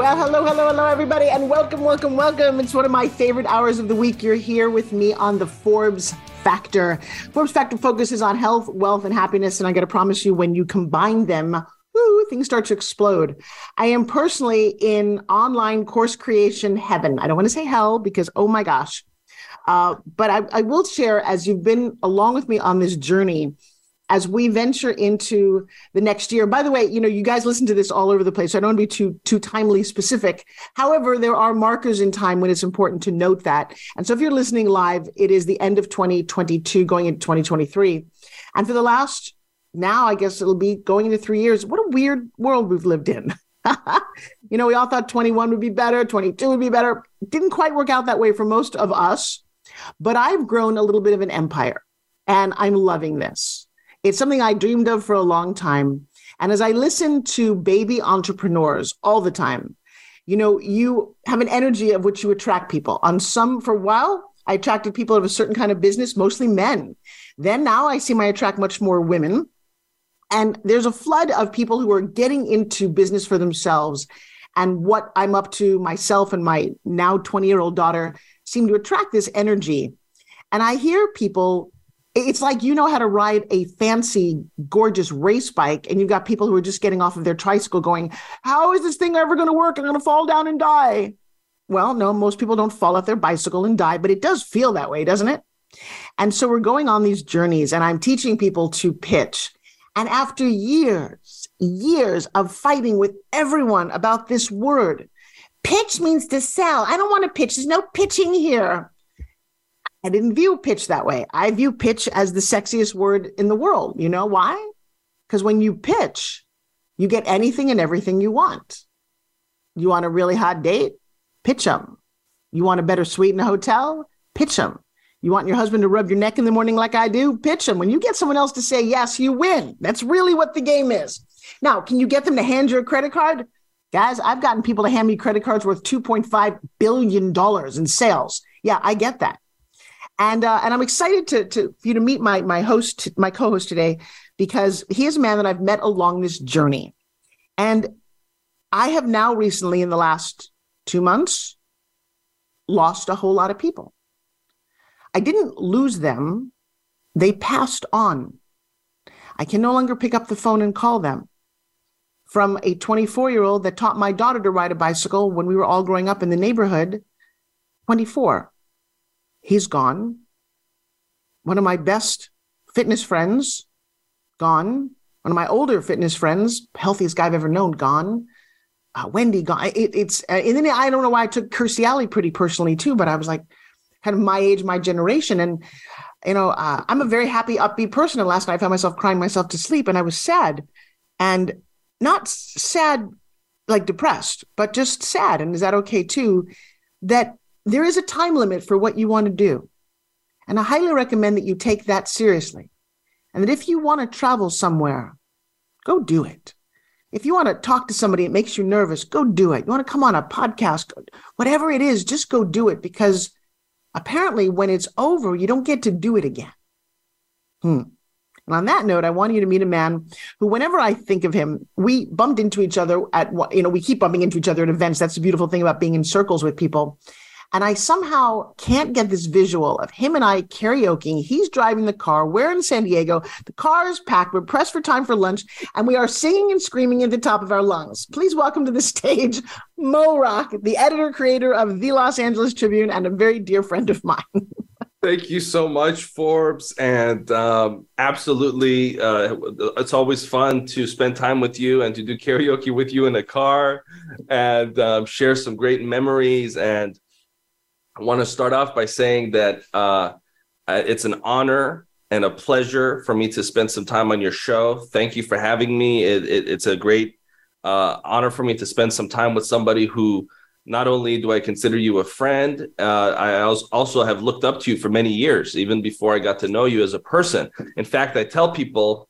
Well, hello, hello, hello, everybody, and welcome, welcome, welcome. It's one of my favorite hours of the week. You're here with me on the Forbes Factor. Forbes Factor focuses on health, wealth, and happiness. And I got to promise you, when you combine them, woo, things start to explode. I am personally in online course creation heaven. I don't want to say hell because, oh my gosh. Uh, but I, I will share, as you've been along with me on this journey, as we venture into the next year. By the way, you know, you guys listen to this all over the place. So I don't want to be too too timely specific. However, there are markers in time when it's important to note that. And so if you're listening live, it is the end of 2022 going into 2023. And for the last now, I guess it'll be going into 3 years. What a weird world we've lived in. you know, we all thought 21 would be better, 22 would be better. Didn't quite work out that way for most of us. But I've grown a little bit of an empire and I'm loving this. It's something I dreamed of for a long time. And as I listen to baby entrepreneurs all the time, you know, you have an energy of which you attract people. On some, for a while, I attracted people of a certain kind of business, mostly men. Then now I see I attract much more women. And there's a flood of people who are getting into business for themselves. And what I'm up to, myself and my now 20 year old daughter, seem to attract this energy. And I hear people it's like you know how to ride a fancy, gorgeous race bike, and you've got people who are just getting off of their tricycle going, How is this thing ever going to work? I'm going to fall down and die. Well, no, most people don't fall off their bicycle and die, but it does feel that way, doesn't it? And so we're going on these journeys, and I'm teaching people to pitch. And after years, years of fighting with everyone about this word, pitch means to sell. I don't want to pitch. There's no pitching here. I didn't view pitch that way. I view pitch as the sexiest word in the world. You know why? Because when you pitch, you get anything and everything you want. You want a really hot date? Pitch them. You want a better suite in a hotel? Pitch them. You want your husband to rub your neck in the morning like I do? Pitch them. When you get someone else to say yes, you win. That's really what the game is. Now, can you get them to hand you a credit card? Guys, I've gotten people to hand me credit cards worth $2.5 billion in sales. Yeah, I get that and uh, and I'm excited to to for you to meet my my host, my co-host today, because he is a man that I've met along this journey, and I have now recently, in the last two months, lost a whole lot of people. I didn't lose them; they passed on. I can no longer pick up the phone and call them. From a 24 year old that taught my daughter to ride a bicycle when we were all growing up in the neighborhood, 24 he's gone. One of my best fitness friends, gone. One of my older fitness friends, healthiest guy I've ever known, gone. Uh, Wendy gone. It, it's uh, and then I don't know why I took Kirstie Alley pretty personally too, but I was like, kind of my age, my generation, and you know, uh, I'm a very happy, upbeat person. And last night I found myself crying myself to sleep, and I was sad, and not sad like depressed, but just sad. And is that okay too? That there is a time limit for what you want to do. And I highly recommend that you take that seriously. And that if you want to travel somewhere, go do it. If you want to talk to somebody, it makes you nervous, go do it. You want to come on a podcast, whatever it is, just go do it because apparently when it's over, you don't get to do it again. Hmm. And on that note, I want you to meet a man who, whenever I think of him, we bumped into each other at, you know, we keep bumping into each other at events. That's the beautiful thing about being in circles with people. And I somehow can't get this visual of him and I karaokeing. He's driving the car. We're in San Diego. The car is packed. We're pressed for time for lunch, and we are singing and screaming at the top of our lungs. Please welcome to the stage Mo Rock, the editor creator of the Los Angeles Tribune and a very dear friend of mine. Thank you so much, Forbes. And um, absolutely, uh, it's always fun to spend time with you and to do karaoke with you in the car and um, share some great memories. And I want to start off by saying that uh, it's an honor and a pleasure for me to spend some time on your show. Thank you for having me. It, it, it's a great uh, honor for me to spend some time with somebody who not only do I consider you a friend, uh, I also have looked up to you for many years, even before I got to know you as a person. In fact, I tell people,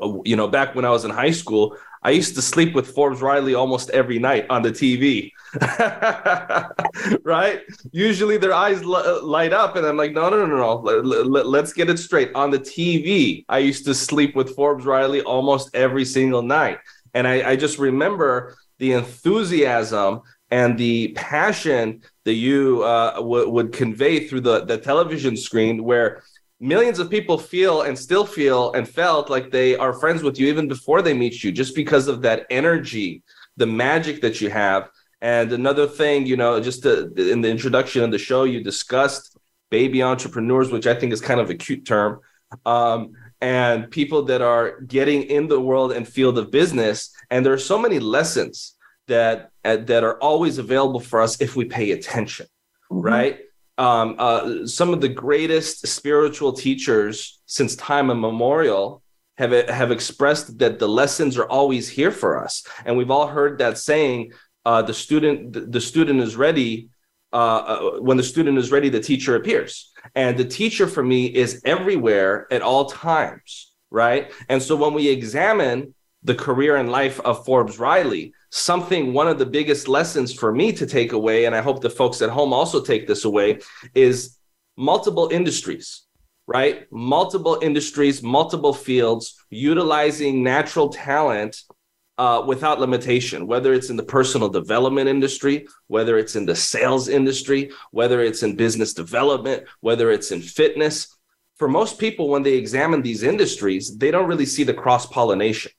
uh, you know, back when I was in high school, I used to sleep with Forbes Riley almost every night on the TV. right? Usually their eyes light up, and I'm like, no, no, no, no. Let's get it straight. On the TV, I used to sleep with Forbes Riley almost every single night. And I, I just remember the enthusiasm and the passion that you uh, w- would convey through the, the television screen where millions of people feel and still feel and felt like they are friends with you even before they meet you just because of that energy the magic that you have. And another thing you know just to, in the introduction of the show you discussed baby entrepreneurs which i think is kind of a cute term um, and people that are getting in the world and field of business. And there are so many lessons that uh, that are always available for us if we pay attention mm-hmm. right um, uh, some of the greatest spiritual teachers since time immemorial have have expressed that the lessons are always here for us, and we've all heard that saying: uh, "The student, the student is ready. Uh, uh, when the student is ready, the teacher appears." And the teacher for me is everywhere at all times, right? And so when we examine the career and life of Forbes Riley, something one of the biggest lessons for me to take away and i hope the folks at home also take this away is multiple industries right? Multiple industries multiple fields utilizing natural talent uh, without limitation whether it's in the personal development industry whether it's in the sales industry whether it's in business development whether it's in fitness. For most people when they examine these industries they don't really see the cross pollination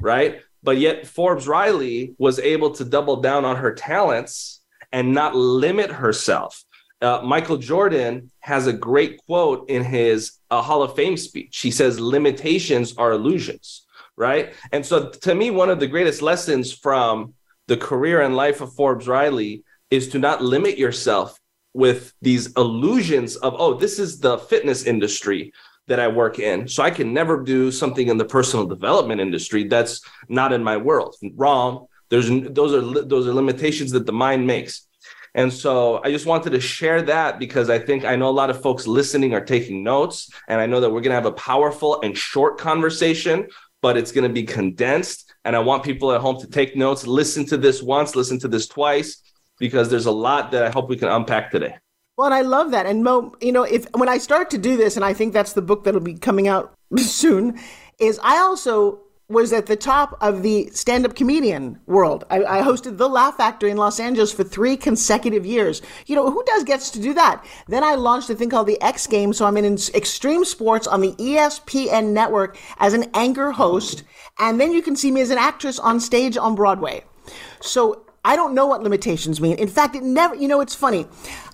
right but yet Forbes Riley was able to double down on her talents and not limit herself. Uh, Michael Jordan has a great quote in his uh, Hall of Fame speech. He says, Limitations are illusions, right? And so, to me, one of the greatest lessons from the career and life of Forbes Riley is to not limit yourself with these illusions of, oh, this is the fitness industry that I work in. So I can never do something in the personal development industry that's not in my world. Wrong. There's those are those are limitations that the mind makes. And so I just wanted to share that because I think I know a lot of folks listening are taking notes and I know that we're going to have a powerful and short conversation, but it's going to be condensed and I want people at home to take notes, listen to this once, listen to this twice because there's a lot that I hope we can unpack today. Well, and I love that. And Mo, you know, if when I start to do this, and I think that's the book that'll be coming out soon, is I also was at the top of the stand-up comedian world. I, I, hosted the Laugh Factory in Los Angeles for three consecutive years. You know, who does gets to do that? Then I launched a thing called the X Games. So I'm in extreme sports on the ESPN network as an anchor host. And then you can see me as an actress on stage on Broadway. So I don't know what limitations mean. In fact, it never, you know, it's funny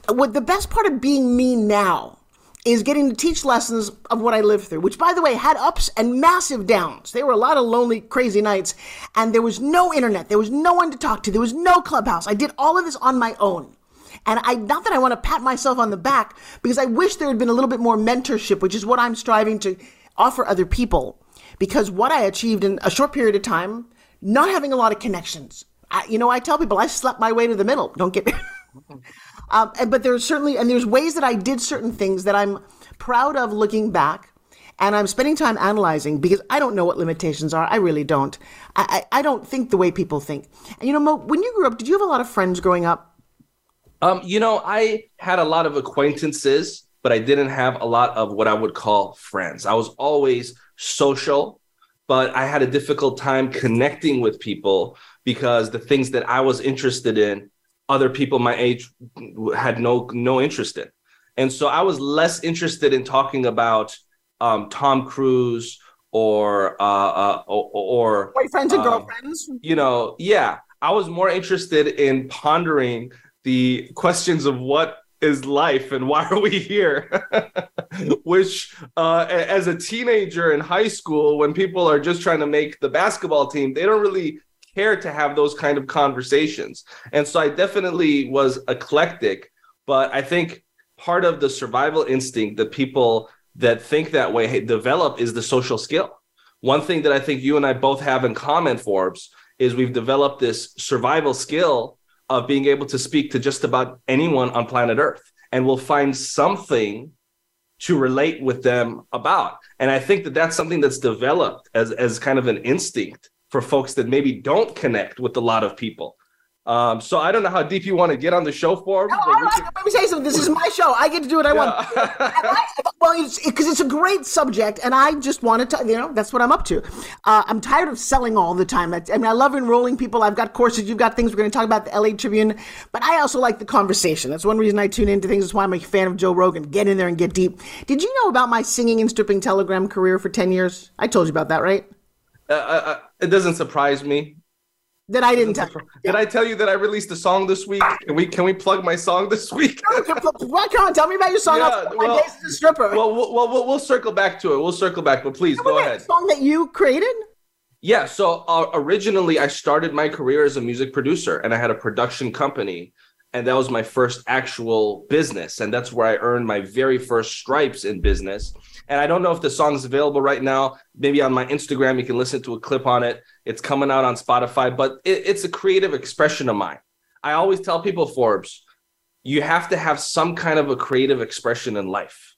what the best part of being me now is getting to teach lessons of what I lived through, which by the way had ups and massive downs. There were a lot of lonely, crazy nights, and there was no internet. There was no one to talk to. There was no clubhouse. I did all of this on my own. And I, not that I want to pat myself on the back, because I wish there had been a little bit more mentorship, which is what I'm striving to offer other people. Because what I achieved in a short period of time, not having a lot of connections. I, you know, I tell people I slept my way to the middle. Don't get me. Um, but there's certainly, and there's ways that I did certain things that I'm proud of looking back. And I'm spending time analyzing because I don't know what limitations are. I really don't. I, I, I don't think the way people think. And you know, Mo, when you grew up, did you have a lot of friends growing up? Um, you know, I had a lot of acquaintances, but I didn't have a lot of what I would call friends. I was always social, but I had a difficult time connecting with people because the things that I was interested in other people my age had no no interest in. And so I was less interested in talking about um, Tom Cruise or uh, uh, or, or boyfriends and uh, girlfriends. You know, yeah, I was more interested in pondering the questions of what is life and why are we here which uh, as a teenager in high school when people are just trying to make the basketball team they don't really care to have those kind of conversations. And so I definitely was eclectic, but I think part of the survival instinct that people that think that way develop is the social skill. One thing that I think you and I both have in common, Forbes, is we've developed this survival skill of being able to speak to just about anyone on planet Earth, and we'll find something to relate with them about. And I think that that's something that's developed as as kind of an instinct for folks that maybe don't connect with a lot of people. Um, so I don't know how deep you want to get on the show for. No, I, can... let me say something. This is my show. I get to do what I yeah. want. I, well, because it's, it's, a great subject, and I just wanted to, you know, that's what I'm up to. Uh, I'm tired of selling all the time. I, I mean, I love enrolling people. I've got courses. You've got things. We're going to talk about the LA Tribune, but I also like the conversation. That's one reason I tune into things. That's why I'm a fan of Joe Rogan. Get in there and get deep. Did you know about my singing and stripping Telegram career for ten years? I told you about that, right? Uh, uh, uh it doesn't surprise me. That I didn't tell. Did I tell you that I released a song this week? Can we can we plug my song this week? Come on, tell me about your song. Yeah, well. Well, well, well, we'll circle back to it. We'll circle back, but please go ahead. Song that you created. Yeah. So uh, originally, I started my career as a music producer, and I had a production company, and that was my first actual business, and that's where I earned my very first stripes in business. And I don't know if the song is available right now. Maybe on my Instagram, you can listen to a clip on it. It's coming out on Spotify, but it, it's a creative expression of mine. I always tell people, Forbes, you have to have some kind of a creative expression in life,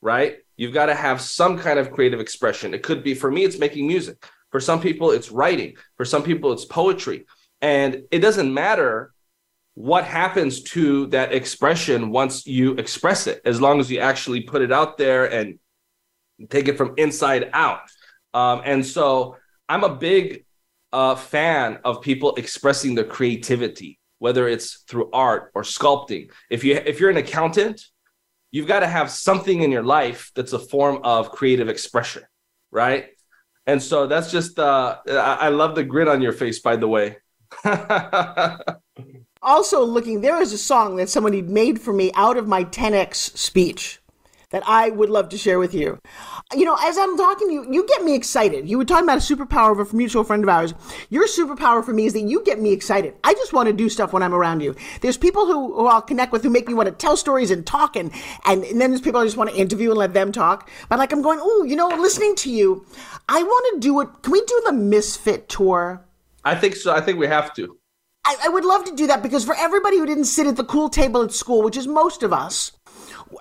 right? You've got to have some kind of creative expression. It could be, for me, it's making music. For some people, it's writing. For some people, it's poetry. And it doesn't matter what happens to that expression once you express it, as long as you actually put it out there and take it from inside out. Um, and so I'm a big uh, fan of people expressing their creativity, whether it's through art or sculpting. If you if you're an accountant, you've got to have something in your life that's a form of creative expression, right? And so that's just uh, I, I love the grin on your face, by the way. also, looking there is a song that somebody made for me out of my 10x speech that I would love to share with you. You know, as I'm talking to you, you get me excited. You were talking about a superpower of a mutual friend of ours. Your superpower for me is that you get me excited. I just want to do stuff when I'm around you. There's people who, who I'll connect with who make me want to tell stories and talk, and, and, and then there's people I just want to interview and let them talk. But like I'm going, oh, you know, listening to you, I want to do it. Can we do the Misfit tour? I think so. I think we have to. I, I would love to do that because for everybody who didn't sit at the cool table at school, which is most of us,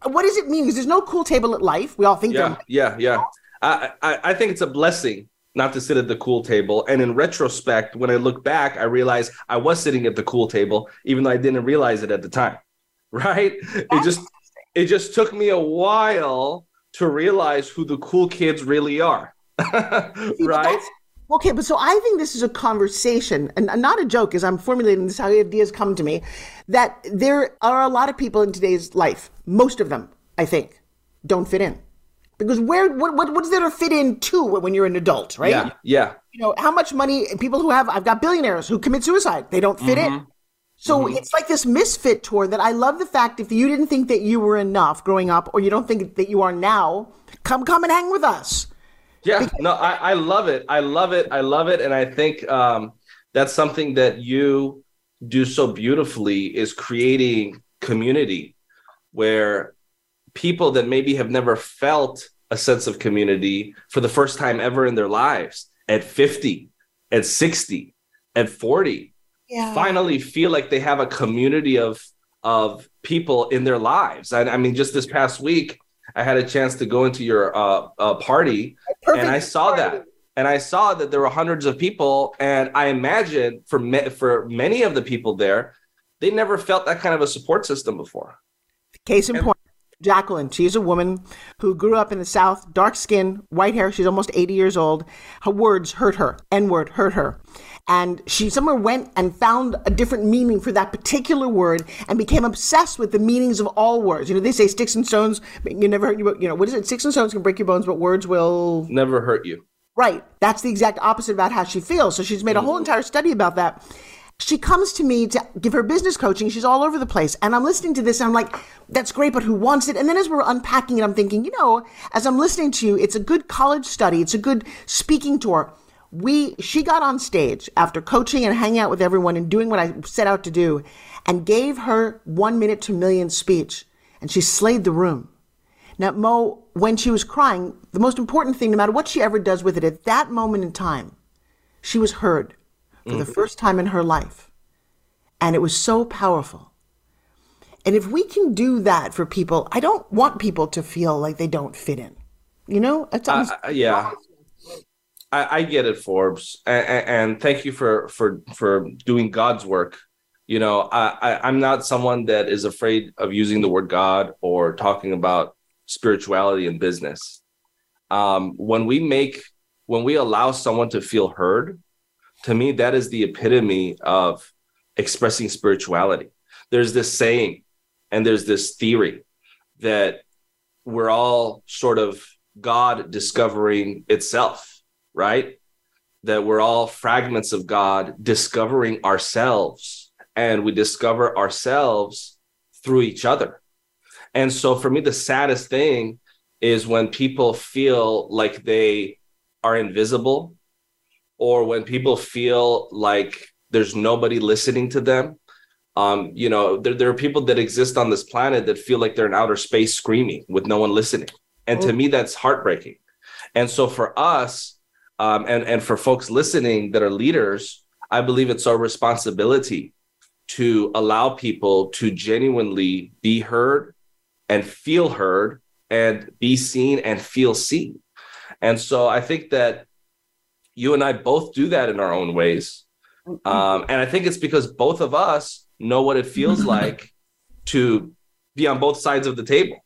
what does it mean? Because there's no cool table at life. We all think. Yeah, yeah, yeah. I, I, I think it's a blessing not to sit at the cool table. And in retrospect, when I look back, I realize I was sitting at the cool table, even though I didn't realize it at the time. Right? That's it just it just took me a while to realize who the cool kids really are. right? Okay, but so I think this is a conversation, and not a joke, as I'm formulating this, how ideas come to me, that there are a lot of people in today's life, most of them, I think, don't fit in. Because where, what, what, what's there to fit in to when you're an adult, right? Yeah, yeah. You know, how much money, people who have, I've got billionaires who commit suicide, they don't fit mm-hmm. in. So mm-hmm. it's like this misfit tour that I love the fact if you didn't think that you were enough growing up, or you don't think that you are now, come, come and hang with us yeah, no, I, I love it. I love it. I love it. And I think um, that's something that you do so beautifully is creating community where people that maybe have never felt a sense of community for the first time ever in their lives at 50, at 60, at 40, yeah. finally feel like they have a community of of people in their lives. And I mean, just this past week, I had a chance to go into your uh, uh, party, and I saw party. that, and I saw that there were hundreds of people, and I imagine for me- for many of the people there, they never felt that kind of a support system before. Case in point. Jacqueline, she's a woman who grew up in the South, dark skin, white hair. She's almost 80 years old. Her words hurt her. N word hurt her and she somewhere went and found a different meaning for that particular word and became obsessed with the meanings of all words. You know, they say sticks and stones, you never hurt you, you know, what is it? Sticks and stones can break your bones, but words will never hurt you. Right. That's the exact opposite about how she feels. So she's made a mm. whole entire study about that. She comes to me to give her business coaching. She's all over the place. And I'm listening to this and I'm like, that's great, but who wants it? And then as we're unpacking it, I'm thinking, you know, as I'm listening to you, it's a good college study. It's a good speaking tour we she got on stage after coaching and hanging out with everyone and doing what I set out to do and gave her one minute to million speech and she slayed the room. Now, Mo, when she was crying, the most important thing, no matter what she ever does with it, at that moment in time, she was heard. For mm-hmm. the first time in her life. And it was so powerful. And if we can do that for people, I don't want people to feel like they don't fit in. You know? Uh, yeah. I, I, get it, Forbes, and, and, thank you for for for doing God's work. You know, I, I I'm not someone that is afraid of using the word God or talking about spirituality and business. Um, when we make when we allow someone to feel heard, to me that is the epitome of expressing spirituality. There's this saying and there's this theory that we're all sort of God discovering itself, right? That we're all fragments of God discovering ourselves, and we discover ourselves through each other. And so, for me, the saddest thing is when people feel like they are invisible, or when people feel like there's nobody listening to them um, you know, there, there are people that exist on this planet that feel like they're in outer space screaming with no one listening. And oh. to me, that's heartbreaking. And so for us, um, and, and for folks listening that are leaders, I believe it's our responsibility to allow people to genuinely be heard and feel heard and be seen and feel seen. And so I think that you and I both do that in our own ways. Mm-hmm. Um, and I think it's because both of us know what it feels like to be on both sides of the table.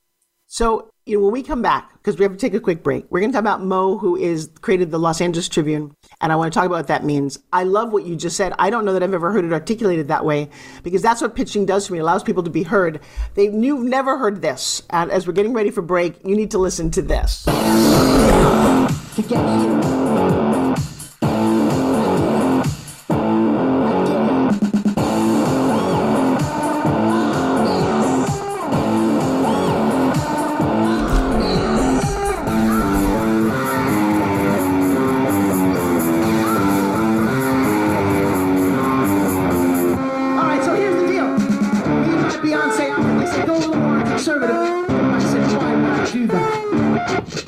So, you know, when we come back, because we have to take a quick break, we're going to talk about Mo, who is created the Los Angeles Tribune, and I want to talk about what that means. I love what you just said. I don't know that I've ever heard it articulated that way, because that's what pitching does for me. It allows people to be heard. They you've never heard this, and as we're getting ready for break, you need to listen to this. To here.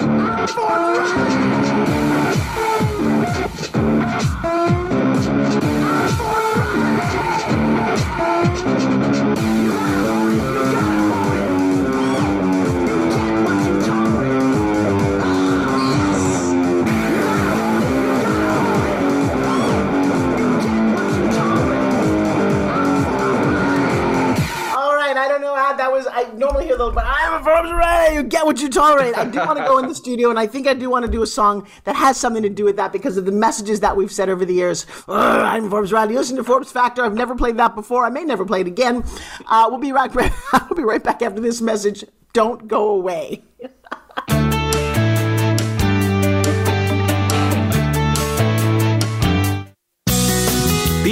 you get what you tolerate. I do want to go in the studio, and I think I do want to do a song that has something to do with that because of the messages that we've said over the years. I'm Forbes Riley. Listen to Forbes Factor. I've never played that before. I may never play it again. Uh, we'll be right. we'll be right back after this message. Don't go away.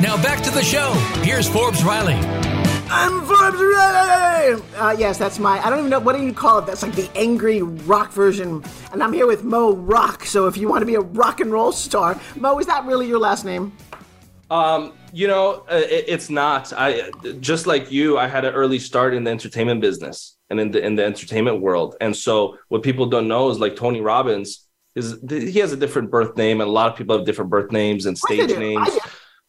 Now back to the show. Here's Forbes Riley. I'm Forbes Riley. Uh, yes, that's my. I don't even know what do you call it. That's like the angry rock version. And I'm here with Mo Rock. So if you want to be a rock and roll star, Mo, is that really your last name? Um, you know, uh, it, it's not. I just like you. I had an early start in the entertainment business and in the in the entertainment world. And so what people don't know is like Tony Robbins is he has a different birth name, and a lot of people have different birth names and stage names.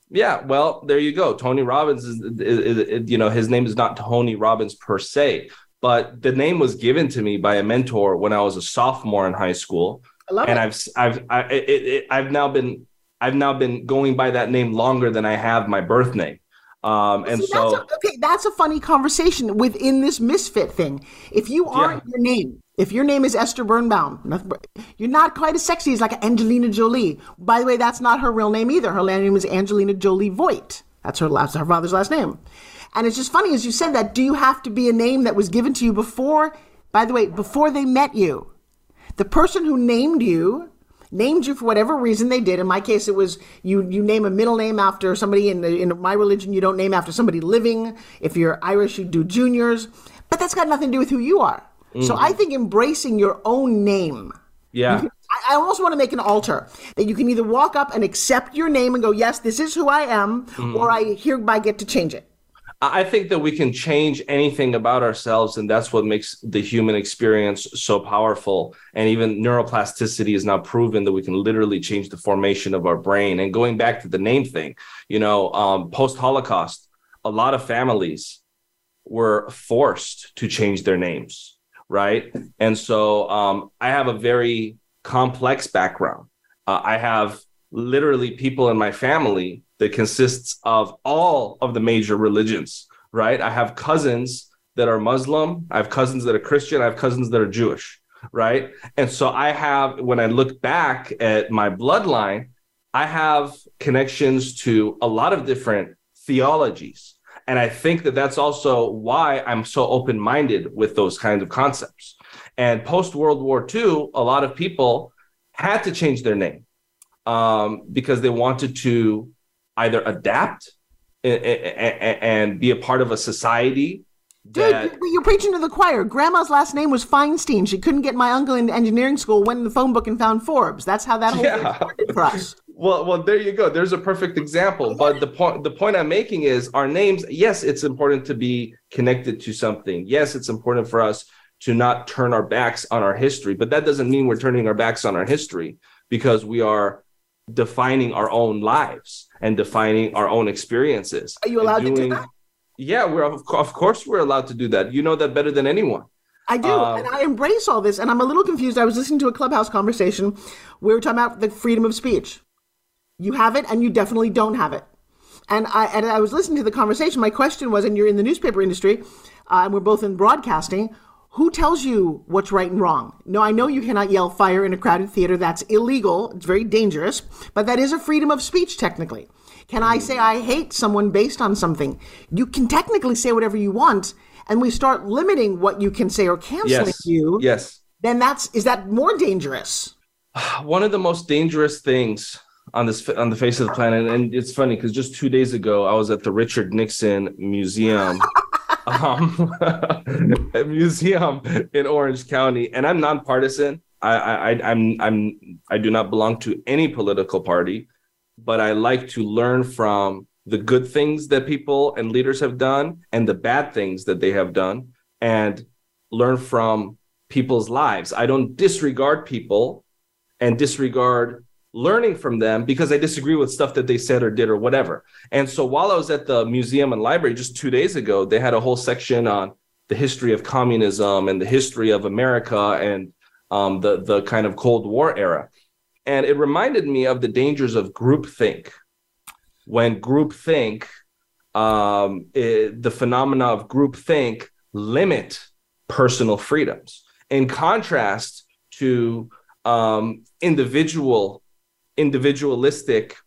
Yeah, well, there you go. Tony Robbins is, is, is, you know, his name is not Tony Robbins per se, but the name was given to me by a mentor when I was a sophomore in high school. I love and it. I've I've I, it, it, I've now been I've now been going by that name longer than I have my birth name. Um, and See, so that's a, okay, that's a funny conversation within this misfit thing. If you aren't Yeah. your name, if your name is Esther Birnbaum, you're not quite as sexy as like Angelina Jolie. By the way, that's not her real name either. Her last name is Angelina Jolie Voight. That's her last, her father's last name. And it's just funny as you said that. Do you have to be a name that was given to you before? By the way, before they met you, the person who named you named you for whatever reason they did. In my case, it was you. You name a middle name after somebody in the, in my religion. You don't name after somebody living. If you're Irish, you do juniors. But that's got nothing to do with who you are. So mm-hmm. I think embracing your own name. yeah. I, I almost want to make an altar that you can either walk up and accept your name and go, "Yes, this is who I am," mm-hmm. or I hereby get to change it. I think that we can change anything about ourselves, and that's what makes the human experience so powerful. And even neuroplasticity is now proven that we can literally change the formation of our brain. And going back to the name thing, you know, um, post Holocaust, a lot of families were forced to change their names, right? And so um, I have a very complex background. Uh, I have literally people in my family that consists of all of the major religions, right? I have cousins that are Muslim, I have cousins that are Christian, I have cousins that are Jewish, right? And so I have, when I look back at my bloodline, I have connections to a lot of different theologies. And I think that that's also why I'm so open minded with those kinds of concepts. And post World War II, a lot of people had to change their name um, because they wanted to either adapt and be a part of a society Dude, you're preaching to the choir. Grandma's last name was Feinstein. She couldn't get my uncle into engineering school. Went in the phone book and found Forbes. That's how that whole thing started for us. Well, well, there you go. There's a perfect example. But the point the point I'm making is our names. Yes, it's important to be connected to something. Yes, it's important for us to not turn our backs on our history. But that doesn't mean we're turning our backs on our history because we are defining our own lives and defining our own experiences. Are you allowed to do that? Yeah, we're of, of course we're allowed to do that. You know that better than anyone. I do, Um, and I embrace all this. And I'm a little confused. I was listening to a clubhouse conversation. We were talking about the freedom of speech. You have it, and you definitely don't have it. And I and I was listening to the conversation. My question was, and you're in the newspaper industry, uh, and we're both in broadcasting. Who tells you what's right and wrong? No, I know you cannot yell fire in a crowded theater. That's illegal. It's very dangerous. But that is a freedom of speech, technically. Can I say I hate someone based on something? You can technically say whatever you want, and we start limiting what you can say or canceling Yes. you. Yes. Then that's is that more dangerous? one of the most dangerous things on this on the face of the planet and it's funny because just two days ago i was at the richard nixon museum um, a museum in orange county and i'm nonpartisan I, I I- i'm i'm i do not belong to any political party but i like to learn from the good things that people and leaders have done and the bad things that they have done and learn from people's lives. I don't disregard people and disregard learning from them because I disagree with stuff that they said or did or whatever. And so while I was at the museum and library just two days ago, they had a whole section on the history of communism and the history of America and um, the the kind of Cold War era, and it reminded me of the dangers of groupthink. When groupthink, um, it, the phenomena of groupthink limit personal freedoms, in contrast to um, individual individualistic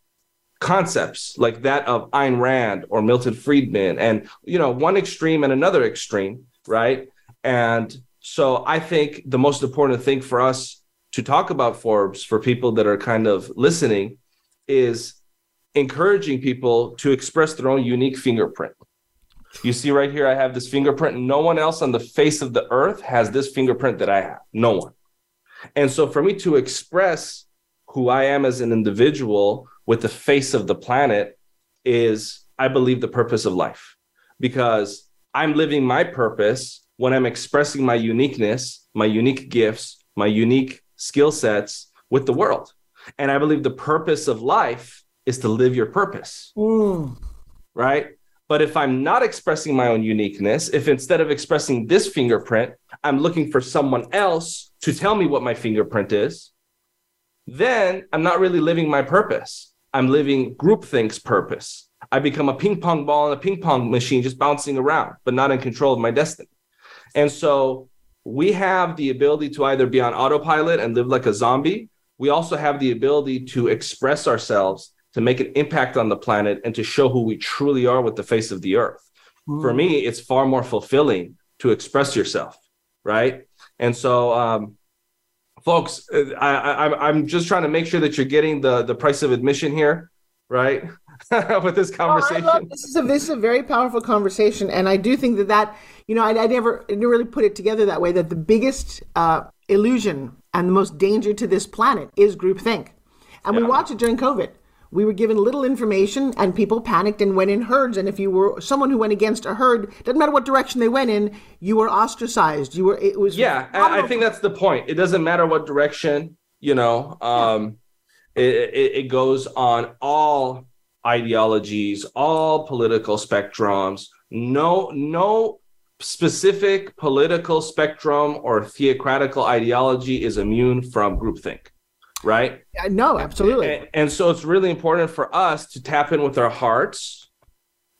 concepts like that of Ayn Rand or Milton Friedman, and you know one extreme and another extreme, right? And so I think the most important thing for us to talk about Forbes for people that are kind of listening is encouraging people to express their own unique fingerprint. You see right here, I have this fingerprint. No one else on the face of the earth has this fingerprint that I have. No one. And so for me to express who I am as an individual with the face of the planet is, I believe, the purpose of life because I'm living my purpose when I'm expressing my uniqueness, my unique gifts, my unique skill sets with the world. And I believe the purpose of life is to live your purpose. Mm. Right. But if I'm not expressing my own uniqueness, if instead of expressing this fingerprint, I'm looking for someone else to tell me what my fingerprint is, then I'm not really living my purpose. I'm living groupthink's purpose. I become a ping pong ball in a ping pong machine just bouncing around, but not in control of my destiny. And so we have the ability to either be on autopilot and live like a zombie. We also have the ability to express ourselves, to make an impact on the planet, and to show who we truly are with the face of the earth. Mm. For me, it's far more fulfilling to express yourself, right? And so, um, folks, uh, I, I, I'm just trying to make sure that you're getting the the price of admission here, right? with this conversation. Oh, love, this is a this is a very powerful conversation, and I do think that that you know I, I never I never really put it together that way. That the biggest uh, illusion and the most danger to this planet is groupthink, and yeah. we watch it during COVID. We were given little information, and people panicked and went in herds. And if you were someone who went against a herd, doesn't matter what direction they went in, you were ostracized. You were it was yeah. I, I think that's the point. It doesn't matter what direction you know. Um, yeah. it, it, it goes on all ideologies, all political spectrums. No, no specific political spectrum or theocratical ideology is immune from groupthink, right? No, absolutely. And, and, so it's really important for us to tap in with our hearts,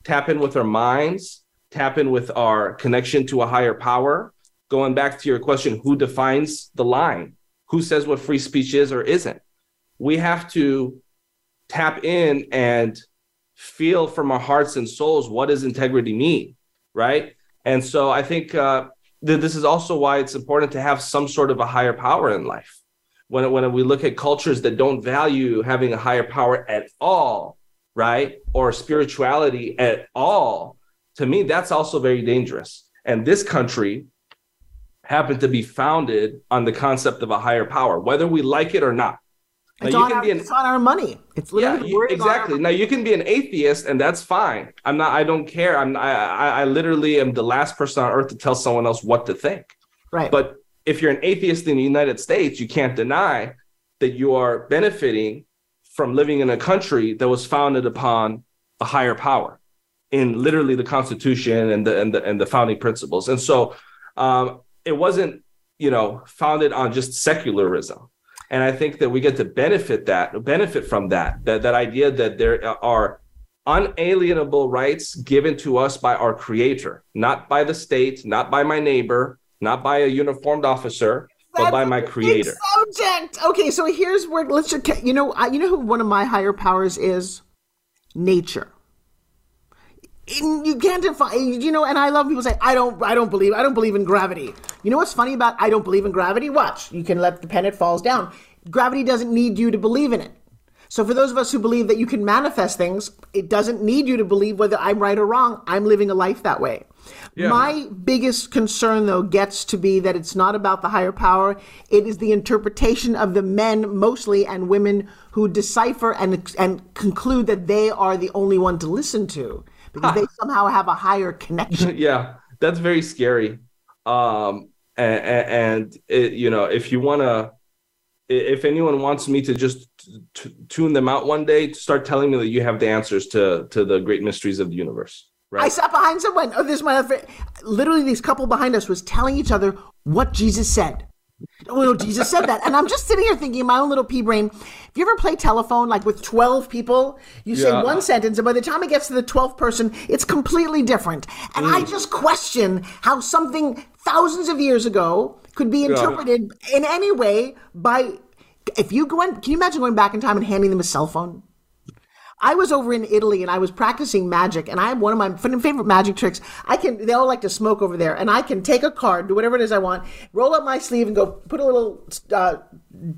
tap in with our minds, tap in with our connection to a higher power. Going back to your question, who defines the line? Who says what free speech is or isn't? We have to tap in and feel from our hearts and souls what does integrity mean, right? And so I think uh, th- this is also why it's important to have some sort of a higher power in life. When, when we look at cultures that don't value having a higher power at all, right? Or spirituality at all, to me, that's also very dangerous. And this country happened to be founded on the concept of a higher power, whether we like it or not. It's, on our, an, it's on our money. It's literally yeah, exactly. Now you can be an atheist, and that's fine. I'm not. I don't care. I'm. I, I. I literally am the last person on earth to tell someone else what to think. Right. But if you're an atheist in the United States, you can't deny that you are benefiting from living in a country that was founded upon a higher power, in literally the Constitution and the and the and the founding principles. And so, um, it wasn't you know founded on just secularism and I think that we get to benefit that benefit from that that that idea that there are unalienable rights given to us by our creator, not by the state, not by my neighbor, not by a uniformed officer, That's but by my creator. Subject. Okay, so here's where let's just you know I, you know who one of my higher powers is? Nature. You can't define you know and i love people say i don't i don't believe i don't believe in gravity. You know what's funny about i don't believe in gravity watch. You can let the pen it falls down. Gravity doesn't need you to believe in it So for those of us who believe that you can manifest things, it doesn't need you to believe whether I'm right or wrong. I'm living a life that way. Yeah. My biggest concern, though, gets to be that it's not about the higher power. It is the interpretation of the men, mostly, and women who decipher and and conclude that they are the only one to listen to because they somehow have a higher connection. yeah, that's very scary. Um, and, and it, you know, if you want to, if anyone wants me to just t- tune them out one day, start telling me that you have the answers to to the great mysteries of the universe. Right? I sat behind someone. Oh, this is my other. Literally, this couple behind us was telling each other what Jesus said. Oh, no, Jesus said that. And I'm just sitting here thinking in my own little pea brain. If you ever play telephone, like with 12 people, you say one sentence, and by the time it gets to the 12th person, it's completely different. And I Mm. just question how something thousands of years ago could be interpreted in any way by. If you go in, can you imagine going back in time and handing them a cell phone? I was over in Italy and I was practicing magic, and I have one of my favorite magic tricks. I can, they all like to smoke over there, and I can take a card, do whatever it is I want, roll up my sleeve, and go put a little uh,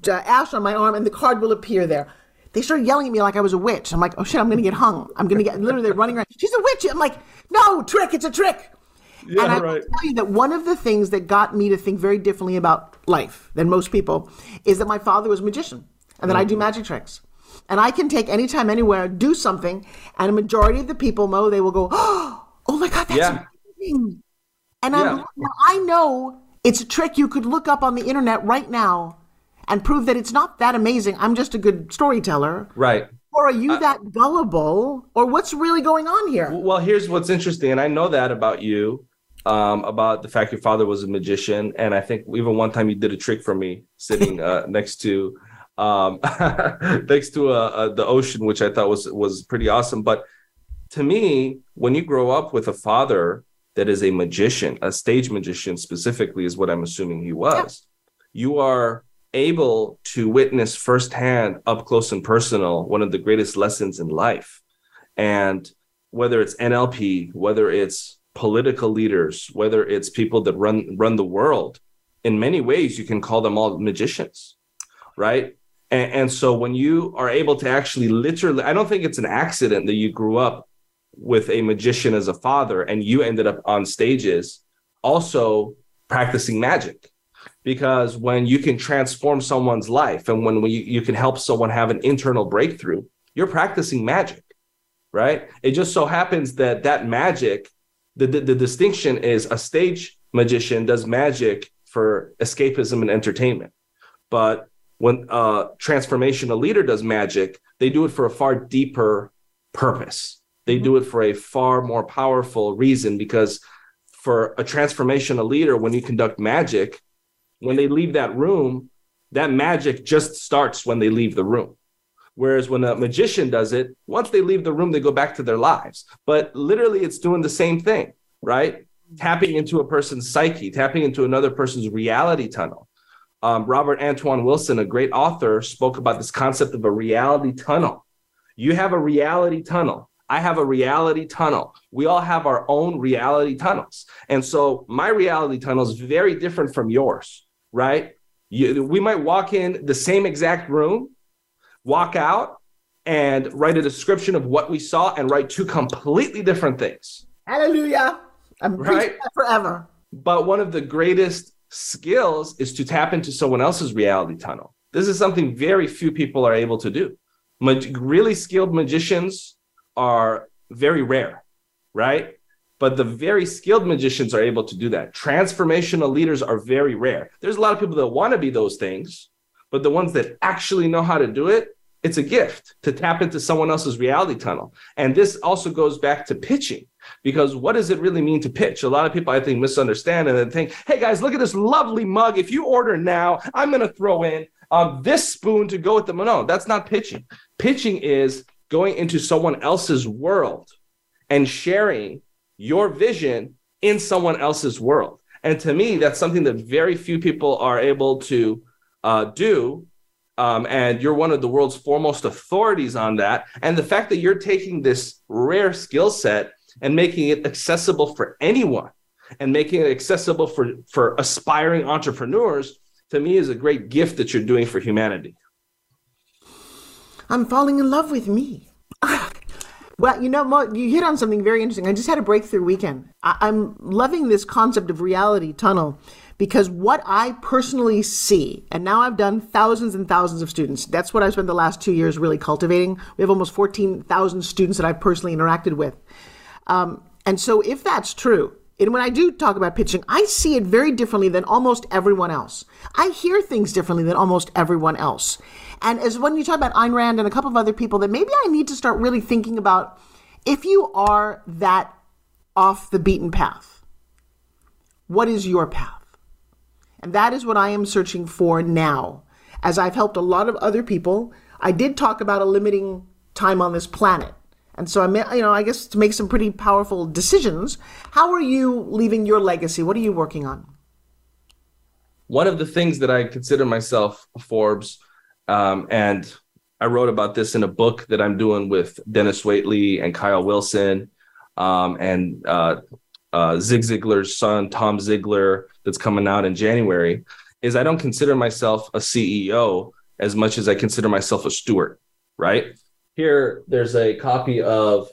ash on my arm, and the card will appear there. They started yelling at me like I was a witch. I'm like, oh shit, I'm gonna get hung. I'm gonna get literally they're running around. She's a witch. I'm like, no, trick, it's a trick. Yeah, and I right. tell you that one of the things that got me to think very differently about life than most people is that my father was a magician and that I Mm-hmm. do magic tricks. And I can take anytime, anywhere, do something, and a majority of the people, Mo, they will go, oh my God, that's Yeah. amazing. And I'm, Yeah. I know it's a trick you could look up on the internet right now and prove that it's not that amazing. I'm just a good storyteller. right. Or are you that gullible? Or what's really going on here? Well, here's what's interesting, and I know that about you, um, about the fact your father was a magician, and I think even one time you did a trick for me sitting uh, next to um, next to uh, uh, the ocean, which I thought was was pretty awesome. But to me, when you grow up with a father that is a magician, a stage magician specifically, is what I'm assuming he was. You are able to witness firsthand, up close and personal, one of the greatest lessons in life. And whether it's NLP, whether it's political leaders, whether it's people that run run the world, in many ways you can call them all magicians, right? And, and so when you are able to actually literally, I don't think it's an accident that you grew up with a magician as a father and you ended up on stages also practicing magic because when you can transform someone's life and when you, you can help someone have an internal breakthrough you're practicing magic right it just so happens that that magic the, the, the distinction is a stage magician does magic for escapism and entertainment. But when uh, a transformational leader does magic they do it for a far deeper purpose. They mm-hmm. do it for a far more powerful reason because for a transformational leader when you conduct magic when they leave that room that magic just starts when they leave the room whereas when a magician does it once they leave the room they go back to their lives but literally it's doing the same thing right tapping into a person's psyche tapping into another person's reality tunnel um, Robert Anton Wilson a great author spoke about this concept of a reality tunnel you have a reality tunnel I have a reality tunnel. We all have our own reality tunnels. And so my reality tunnel is very different from yours, right? You, we might walk in the same exact room, walk out, and write a description of what we saw and write two completely different things. Hallelujah. I'm Right. preaching that forever. But one of the greatest skills is to tap into someone else's reality tunnel. This is something very few people are able to do. Mag- really skilled magicians are very rare, right? But the very skilled magicians are able to do that. Transformational leaders are very rare. There's a lot of people that want to be those things, but the ones that actually know how to do it, it's a gift to tap into someone else's reality tunnel. And this also goes back to pitching because what does it really mean to pitch? A lot of people, I think, misunderstand and then think, hey guys, look at this lovely mug. If you order now, I'm going to throw in um, this spoon to go with the no. That's not pitching. Pitching is going into someone else's world and sharing your vision in someone else's world. And to me, that's something that very few people are able to uh, do. Um, and you're one of the world's foremost authorities on that. And the fact that you're taking this rare skill set and making it accessible for anyone and making it accessible for, for aspiring entrepreneurs, to me, is a great gift that you're doing for humanity. I'm falling in love with me. well, you know, Mo, you hit on something very interesting. I just had a breakthrough weekend. I- I'm loving this concept of reality tunnel because what I personally see, and now I've done thousands and thousands of students. That's what I've spent the last two years really cultivating. We have almost 14,000 students that I've personally interacted with. Um, and so, if that's true, and when I do talk about pitching, I see it very differently than almost everyone else. I hear things differently than almost everyone else. And as when you talk about Ayn Rand and a couple of other people, that maybe I need to start really thinking about if you are that off the beaten path, what is your path? And that is what I am searching for now. As I've helped a lot of other people, I did talk about a limiting time on this planet. And so I'm, you know, I guess to make some pretty powerful decisions. How are you leaving your legacy? What are you working on? One of the things that I consider myself Forbes, um, and I wrote about this in a book that I'm doing with Dennis Waitley and Kyle Wilson, um, and uh, uh, Zig Ziglar's son Tom Ziglar, that's coming out in January, is I don't consider myself a CEO as much as I consider myself a steward. Right here, there's a copy of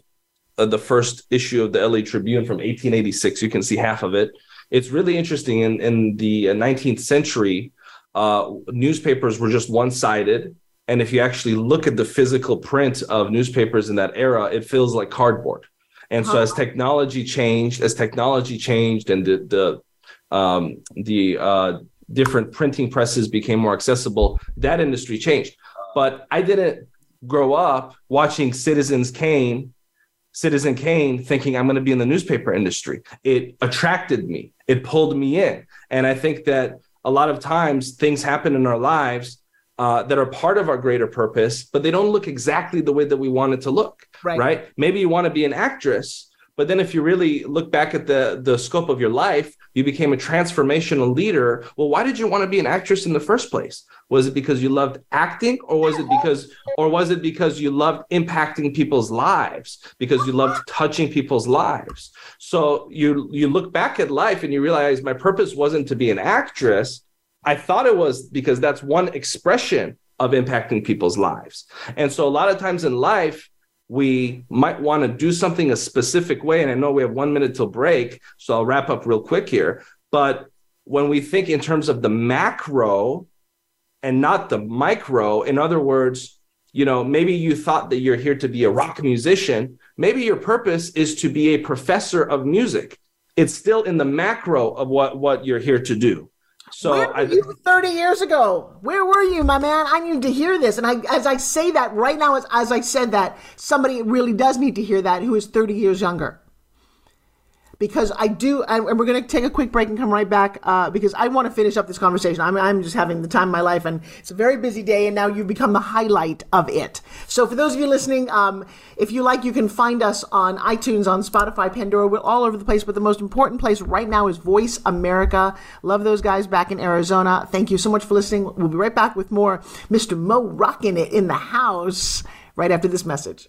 uh, the first issue of the LA Tribune from 1886. You can see half of it. It's really interesting. In, in the 19th century, uh, newspapers were just one sided. And if you actually look at the physical print of newspapers in that era, it feels like cardboard. And so, as technology changed, as technology changed, and the the um, the uh, different printing presses became more accessible, that industry changed. But I didn't grow up watching Citizens Kane, Citizen Kane, thinking I'm going to be in the newspaper industry. It attracted me, it pulled me in. And I think that a lot of times things happen in our lives uh, that are part of our greater purpose, but they don't look exactly the way that we want it to look. Right. right? Maybe you want to be an actress, but then if you really look back at the the scope of your life, you became a transformational leader. Well, why did you want to be an actress in the first place? Was it because you loved acting or was it because or was it because you loved impacting people's lives? Because you loved touching people's lives. So you you look back at life and you realize my purpose wasn't to be an actress. I thought it was because that's one expression of impacting people's lives. And so a lot of times in life, we might want to do something a specific way. And I know we have one minute till break, so I'll wrap up real quick here. But when we think in terms of the macro and not the micro, in other words, you know, maybe you thought that you're here to be a rock musician. Maybe your purpose is to be a professor of music. It's still in the macro of what, what you're here to do. So Where were I, you 30 years ago? Where were you, my man? I need to hear this. And I, as I say that right now, as, as I said that, somebody really does need to hear that who is 30 years younger. Because I do, and we're going to take a quick break and come right back uh, because I want to finish up this conversation. I'm, I'm just having the time of my life, and it's a very busy day, and now you've become the highlight of it. So, for those of you listening, um, if you like, you can find us on iTunes, on Spotify, Pandora. We're all over the place, but the most important place right now is Voice America. Love those guys back in Arizona. Thank you so much for listening. We'll be right back with more Mr. Mo rocking it in the house right after this message.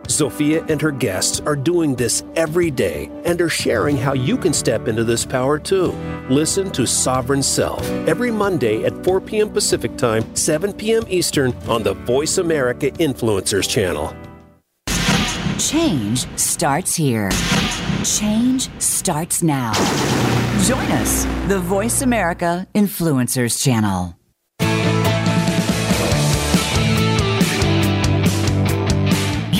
Zofia and her guests are doing this every day and are sharing how you can step into this power too. Listen to Sovereign Self every Monday at 4 p.m. Pacific Time, 7 p.m. Eastern on the Voice America Influencers channel. Change starts here. Change starts now. Join us, the Voice America Influencers channel.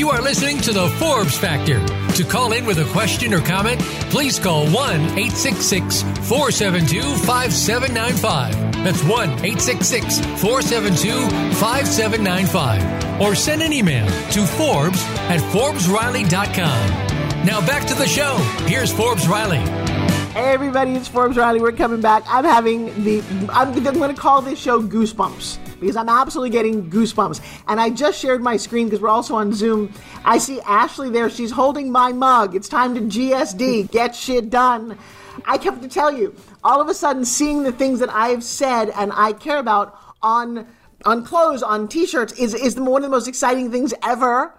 You are listening to the Forbes Factor. To call in with a question or comment, please call 1 866 472 5795. That's 1 866 472 5795. Or send an email to Forbes at ForbesRiley.com. Now back to the show. Here's Forbes Riley. Hey everybody, it's Forbes Riley. We're coming back. I'm having the I'm, I'm going to call this show Goosebumps because I'm absolutely getting goosebumps. And I just shared my screen because we're also on Zoom. I see Ashley there. She's holding my mug. It's time to GSD. Get shit done. I have to tell you, all of a sudden, seeing the things that I've said and I care about on on clothes, on T-shirts, is is one of the most exciting things ever.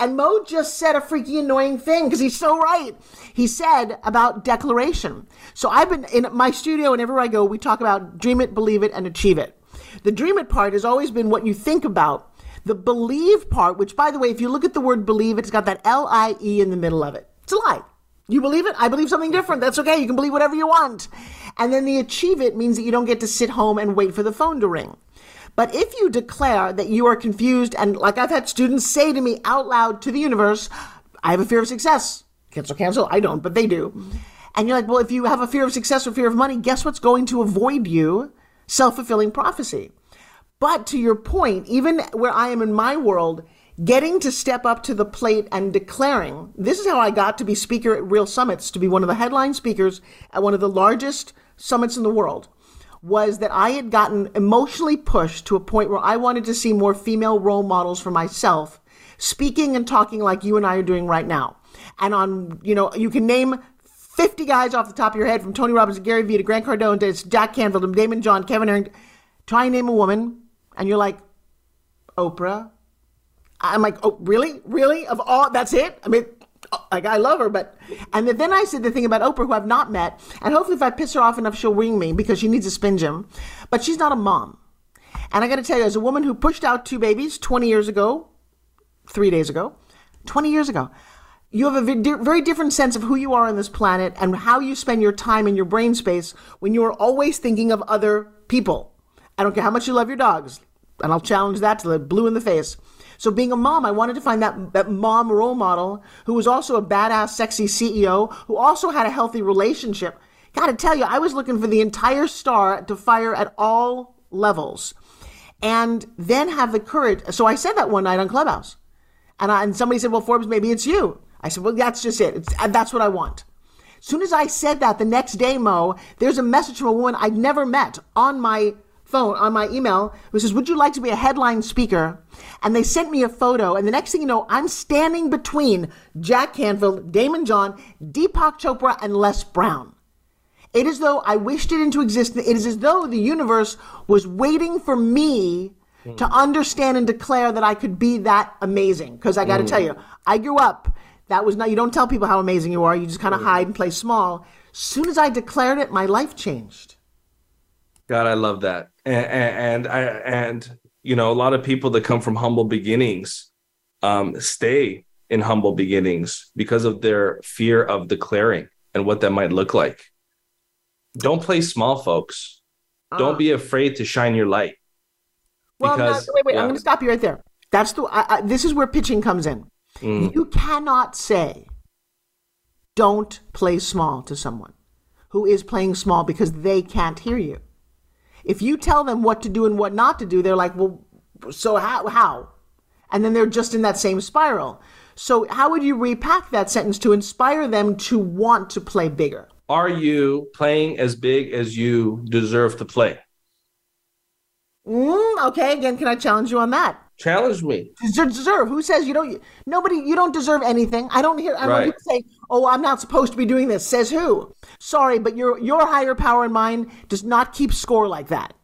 And Mo just said a freaky annoying thing because he's so right. He said about declaration. So I've been in my studio and everywhere I go, we talk about dream it, believe it, and achieve it. The dream it part has always been what you think about. The believe part, which by the way, if you look at the word believe, it's got that L I E in the middle of it. It's a lie. You believe it? I believe something different. That's okay. You can believe whatever you want. And then the achieve it means that you don't get to sit home and wait for the phone to ring. But if you declare that you are confused, and like I've had students say to me out loud to the universe, I have a fear of success. Cancel, cancel. I don't, but they do. And you're like, well, if you have a fear of success or fear of money, guess what's going to avoid you? Self fulfilling prophecy. But to your point, even where I am in my world, getting to step up to the plate and declaring, this is how I got to be speaker at Real Summits, to be one of the headline speakers at one of the largest summits in the world was that I had gotten emotionally pushed to a point where I wanted to see more female role models for myself, speaking and talking like you and I are doing right now. And on, you know, you can name 50 guys off the top of your head from Tony Robbins to Gary Vee to Grant Cardone to Jack Canfield to Daymond John, Kevin Harrington. Try and name a woman, and you're like, Oprah. I'm like, oh, really? Really? Of all, that's it? I mean, like I love her, but and then I said the thing about Oprah, who I've not met, and hopefully if I piss her off enough, she'll ring me because she needs a spin gym. But she's not a mom, and I got to tell you, as a woman who pushed out two babies 20 years ago, three days ago, 20 years ago, you have a very different sense of who you are on this planet and how you spend your time in your brain space when you are always thinking of other people. I don't care how much you love your dogs, and I'll challenge that to the blue in the face. So being a mom, I wanted to find that, that mom role model who was also a badass, sexy CEO, who also had a healthy relationship. Gotta tell you, I was looking for the entire star to fire at all levels and then have the courage. So I said that one night on Clubhouse. And, I, and somebody said, well, Forbes, maybe it's you. I said, well, that's just it. It's, that's what I want. As soon as I said that the next day, Mo, there's a message from a woman I'd never met on my phone, on my email, which says, would you like to be a headline speaker and they sent me a photo. And the next thing you know, I'm standing between Jack Canfield, Daymond John, Deepak Chopra, and Les Brown. It is though I wished it into existence. It is as though the universe was waiting for me mm. to understand and declare that I could be that amazing. Because I got to mm. tell you, I grew up. That was not. You don't tell people how amazing you are. You just kind of hide and play small. Soon as I declared it, my life changed. God, I love that, and and, and I and you know, a lot of people that come from humble beginnings um, stay in humble beginnings because of their fear of declaring and what that might look like. Don't play small, folks. Don't ah. be afraid to shine your light. Well, because, not, wait, wait. Yeah. I'm going to stop you right there. That's the. I, I, this is where pitching comes in. Mm. You cannot say, "Don't play small" to someone who is playing small because they can't hear you. If you tell them what to do and what not to do, they're like, well, so how? How? And then they're just in that same spiral. So how would you repack that sentence to inspire them to want to play bigger? Are you playing as big as you deserve to play? Mm, okay, again, can I challenge you on that? Challenge me. Deserve, deserve. Who says you don't? Nobody. You don't deserve anything. I don't hear. I don't Right. hear people say, "Oh, I'm not supposed to be doing this." Says who? Sorry, but your your higher power and mine does not keep score like that.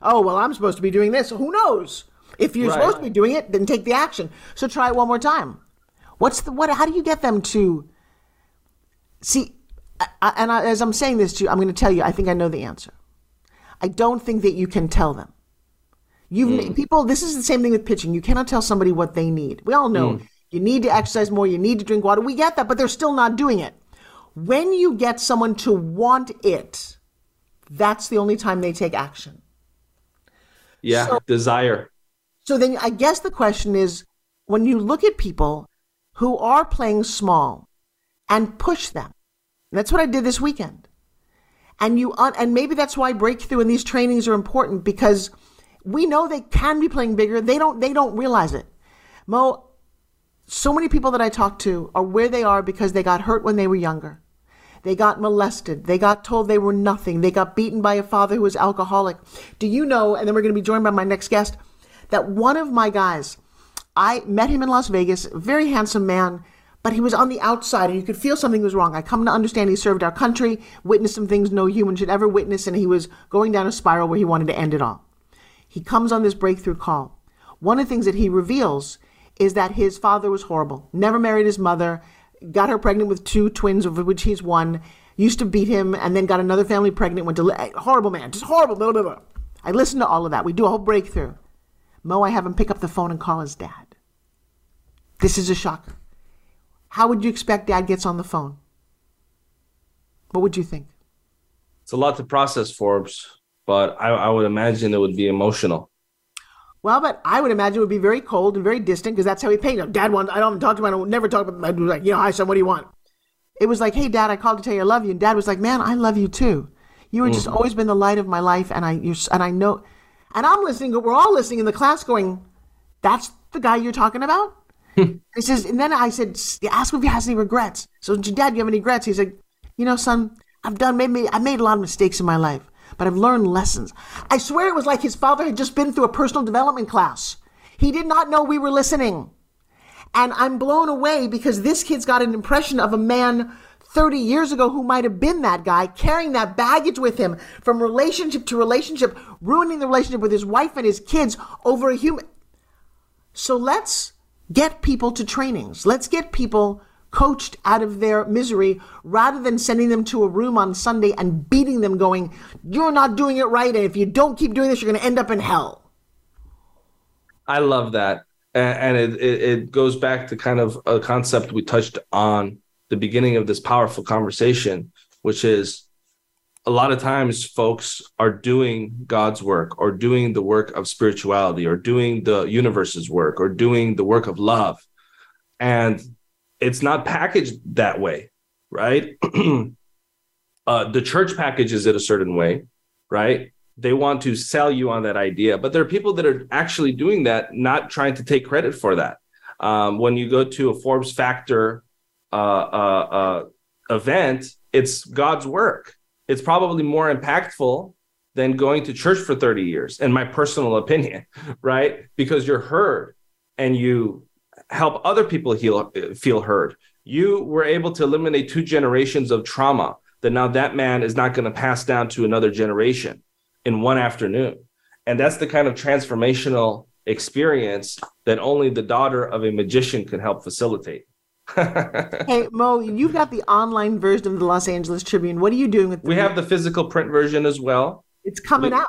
Oh well, I'm supposed to be doing this. Who knows? If you're Right. supposed to be doing it, then take the action. So try it one more time. What's the what? How do you get them to see? I, and I, as I'm saying this to you, I'm going to tell you. I think I know the answer. I don't think that you can tell them. You've mm. people. This is the same thing with pitching. You cannot tell somebody what they need. We all know mm. you need to exercise more. You need to drink water. We get that, but they're still not doing it. When you get someone to want it, that's the only time they take action. Yeah, So- desire. So then I guess the question is when you look at people who are playing small and push them. And that's what I did this weekend. And you un- and maybe that's why breakthrough and these trainings are important because we know they can be playing bigger. They don't they don't realize it. Mo so many people that I talk to are where they are because they got hurt when they were younger. They got molested. They got told they were nothing. They got beaten by a father who was alcoholic. Do you know, and then we're going to be joined by my next guest, that one of my guys, I met him in Las Vegas, very handsome man, but he was on the outside and you could feel something was wrong. I come to understand he served our country, witnessed some things no human should ever witness, and he was going down a spiral where he wanted to end it all. He comes on this breakthrough call. One of the things that he reveals is that his father was horrible, never married his mother, got her pregnant with two twins, of which he's one, used to beat him, and then got another family pregnant, went to, li- eh, horrible man, just horrible, blah, blah, blah. I listened to all of that. We do a whole breakthrough. Mo, I have him pick up the phone and call his dad. This is a shocker. How would you expect dad gets on the phone? What would you think? It's a lot to process, Forbes, but I, I would imagine it would be emotional. Well, but I would imagine it would be very cold and very distant because that's how he paid. him. Dad wants, I don't talk to him. I don't never talk about I'd be like, you know, hi, son, what do you want? It was like, hey, dad, I called to tell you I love you. And dad was like, man, I love you too. You were just mm-hmm. always been the light of my life. And I, you're, and I know, and I'm listening, we're all listening in the class going, that's the guy you're talking about? Hmm. he says, and then I said, ask him if he has any regrets. So, dad, do you have any regrets? He said, you know, son, I've done, maybe, I made a lot of mistakes in my life, but I've learned lessons. I swear it was like his father had just been through a personal development class. He did not know we were listening. And I'm blown away because this kid's got an impression of a man 30 years ago who might have been that guy, carrying that baggage with him from relationship to relationship, ruining the relationship with his wife and his kids over a human. So let's get people to trainings. Let's get people coached out of their misery rather than sending them to a room on Sunday and beating them, going, You're not doing it right. And if you don't keep doing this, you're going to end up in hell. I love that. And it, it, goes back to kind of a concept we touched on the beginning of this powerful conversation, which is a lot of times folks are doing God's work or doing the work of spirituality or doing the universe's work or doing the work of love. And it's not packaged that way, right? uh, the church packages it a certain way, right? They want to sell you on that idea, but there are people that are actually doing that, not trying to take credit for that. Um, when you go to a Forbes Factor uh, uh, uh, event, it's God's work. It's probably more impactful than going to church for 30 years, in my personal opinion, right? Because you're heard and you help other people heal, feel heard. You were able to eliminate two generations of trauma that now that man is not going to pass down to another generation in one afternoon. And that's the kind of transformational experience that only the daughter of a magician can help facilitate. Hey, Mo, you've got the online version of the Los Angeles Tribune. What are you doing with the we have the physical print version as well. It's coming we- out.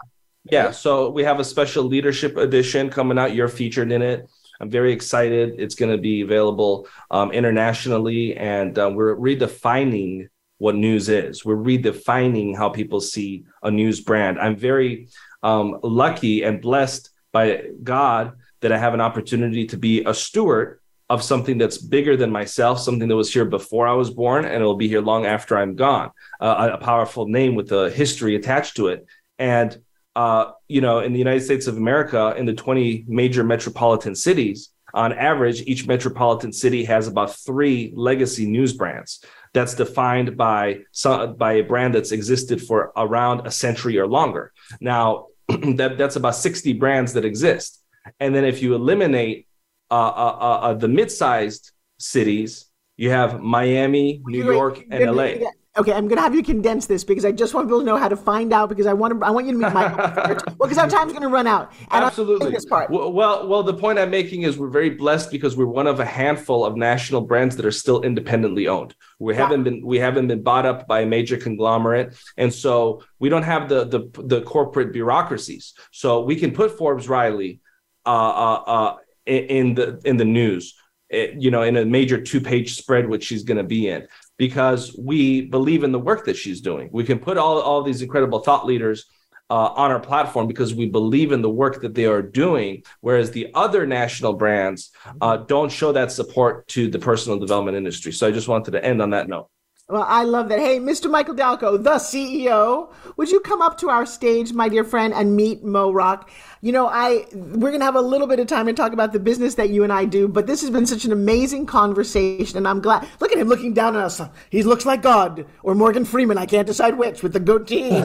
Yeah, so we have a special leadership edition coming out. You're featured in it. I'm very excited. It's going to be available um, internationally, and uh, we're redefining what news is. We're redefining how people see a news brand. I'm very um, lucky and blessed by God that I have an opportunity to be a steward of something that's bigger than myself, something that was here before I was born, and it'll be here long after I'm gone. Uh, a a powerful name with a history attached to it, and uh, you know, in the United States of America, in the 20 major metropolitan cities, on average, each metropolitan city has about three legacy news brands. That's defined by some, by a brand that's existed for around a century or longer. Now, that that's about 60 brands that exist. And then if you eliminate uh, uh, uh, uh the mid-sized cities, you have Miami, New York, and LA. Okay, I'm gonna have you condense this because I just want people to know how to find out because I want to. I want you to meet Michael. well, because our time's gonna run out. Absolutely. This part. Well, well, the point I'm making is we're very blessed because we're one of a handful of national brands that are still independently owned. We yeah. haven't been we haven't been bought up by a major conglomerate, and so we don't have the the, the corporate bureaucracies. So we can put Forbes Riley uh, uh, uh, in the in the news. Eh, you know, in a major two-page spread, which she's going to be in because we believe in the work that she's doing. We can put all, all these incredible thought leaders uh, on our platform because we believe in the work that they are doing, whereas the other national brands uh, don't show that support to the personal development industry. So I just wanted to end on that note. Well, I love that. Hey, Mr. Michael Dalcoe, the CEO, would you come up to our stage, my dear friend, and meet Mo Rock? You know, I we're gonna have a little bit of time to talk about the business that you and I do, but this has been such an amazing conversation, and I'm glad. Look at him looking down at us. He looks like God or Morgan Freeman. I can't decide which with the goatee.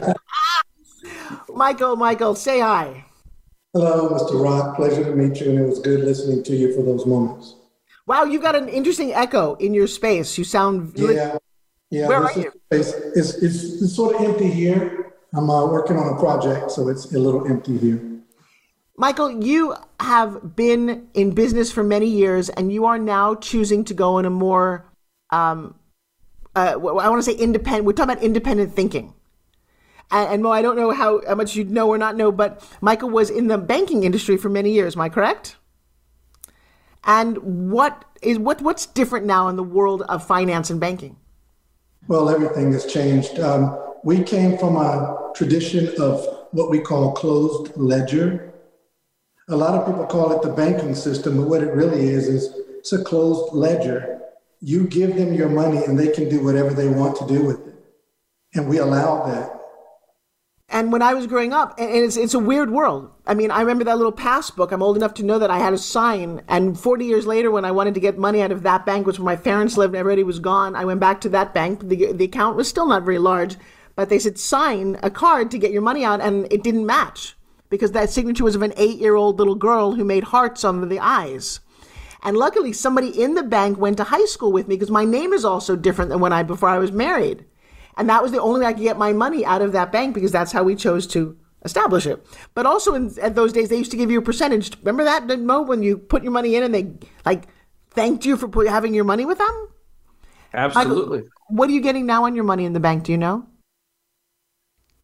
Michael, Michael, say hi. Hello, Mr. Rock. Pleasure to meet you, and it was good listening to you for those moments. Wow, you've got an interesting echo in your space. You sound yeah. Yeah, Where are you? It's, it's, it's, it's, sort of empty here. I'm uh, working on a project, so it's a little empty here. Michael, you have been in business for many years, and you are now choosing to go in a more, um, uh, I want to say independent. We're talking about independent thinking. And, and Mo, I don't know how, how much you know or not know, but Michael was in the banking industry for many years. Am I correct? And what is what what's different now in the world of finance and banking? Well, everything has changed. Um, we came from a tradition of what we call closed ledger. A lot of people call it the banking system, but what it really is is it's a closed ledger. You give them your money and they can do whatever they want to do with it. And we allow that. And when I was growing up, and it's, it's a weird world. I mean, I remember that little passbook. I'm old enough to know that I had a sign. And 40 years later, when I wanted to get money out of that bank, which where my parents lived and everybody was gone, I went back to that bank. The, the account was still not very large, but they said sign a card to get your money out, and it didn't match because that signature was of an eight year old little girl who made hearts on the eyes. And luckily, somebody in the bank went to high school with me because my name is also different than when I before I was married. And that was the only way I could get my money out of that bank because that's how we chose to establish it. But also in at those days, they used to give you a percentage. Remember that, Mo, when you put your money in and they like thanked you for put, having your money with them? Absolutely. what are you getting now on your money in the bank? Do you know?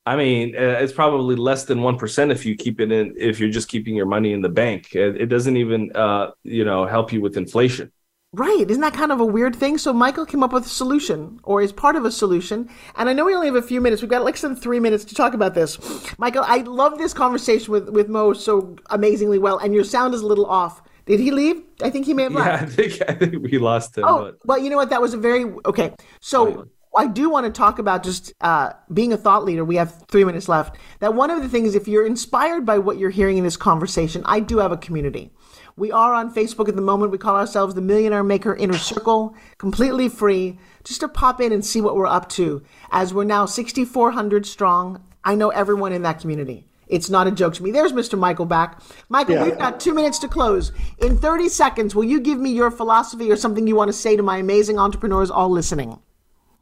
I mean, uh, it's probably less than one percent if you keep it in. If you're just keeping your money in the bank, it, it doesn't even, uh, you know, help you with inflation. Right. Isn't that kind of a weird thing? So Michael came up with a solution or is part of a solution. And I know we only have a few minutes. We've got like some three minutes to talk about this. Michael, I love this conversation with, with Mo so amazingly well. And your sound is a little off. Did he leave? I think he may have left. Yeah, I think, I think we lost him. Oh, but... well, you know what? That was a very, okay. So I do want to talk about just uh, being a thought leader. We have three minutes left. That one of the things, if you're inspired by what you're hearing in this conversation, I do have a community. We are on Facebook at the moment. We call ourselves the Millionaire Maker Inner Circle, completely free, just to pop in and see what we're up to. As we're now 6,400 strong, I know everyone in that community. It's not a joke to me. There's Mr. Michael back. Michael, yeah. we've got two minutes to close. In 30 seconds, will you give me your philosophy or something you want to say to my amazing entrepreneurs all listening?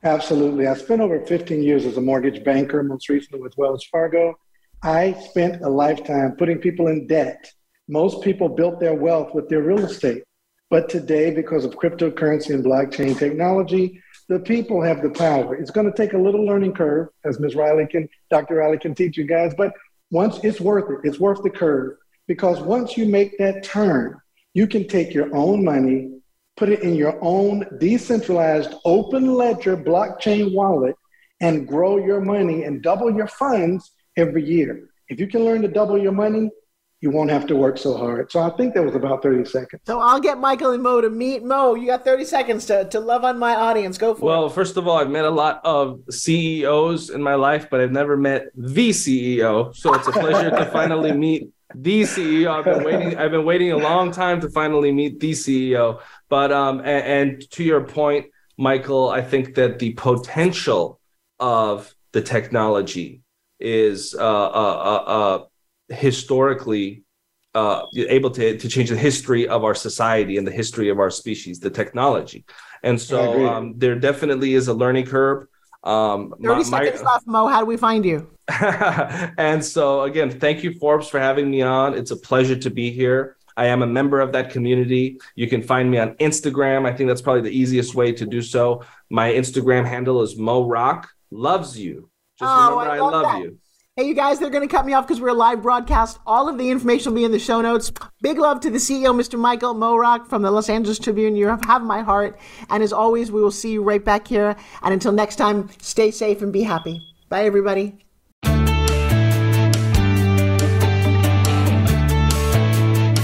Absolutely. I spent over 15 years as a mortgage banker, most recently with Wells Fargo. I spent a lifetime putting people in debt most people built their wealth with their real estate. But today, because of cryptocurrency and blockchain technology, the people have the power. It's going to take a little learning curve, as Ms. Riley can, Dr. Riley can teach you guys, but once it's worth it, it's worth the curve. Because once you make that turn, you can take your own money, put it in your own decentralized open ledger blockchain wallet, and grow your money and double your funds every year. If you can learn to double your money, you won't have to work so hard. So I think that was about 30 seconds. So I'll get Michael and Mo to meet Mo. You got 30 seconds to, to love on my audience. Go for well, it. Well, first of all, I've met a lot of CEOs in my life, but I've never met the CEO. So it's a pleasure to finally meet the CEO. I've been waiting. I've been waiting a long time to finally meet the CEO. But um, and, and to your point, Michael, I think that the potential of the technology is uh, uh, uh, uh historically uh, able to, to change the history of our society and the history of our species, the technology. And so um, there definitely is a learning curve. Um, 30 my, seconds my, left, Mo. How do we find you? and so, again, thank you, Forbes, for having me on. It's a pleasure to be here. I am a member of that community. You can find me on Instagram. I think that's probably the easiest way to do so. My Instagram handle is Mo Rock Loves You. Just oh, remember, I love, I love you. Hey, you guys, they're going to cut me off because we're a live broadcast. All of the information will be in the show notes. Big love to the CEO, Mr. Michael Morock from the Los Angeles Tribune. You have my heart. And as always, we will see you right back here. And until next time, stay safe and be happy. Bye, everybody.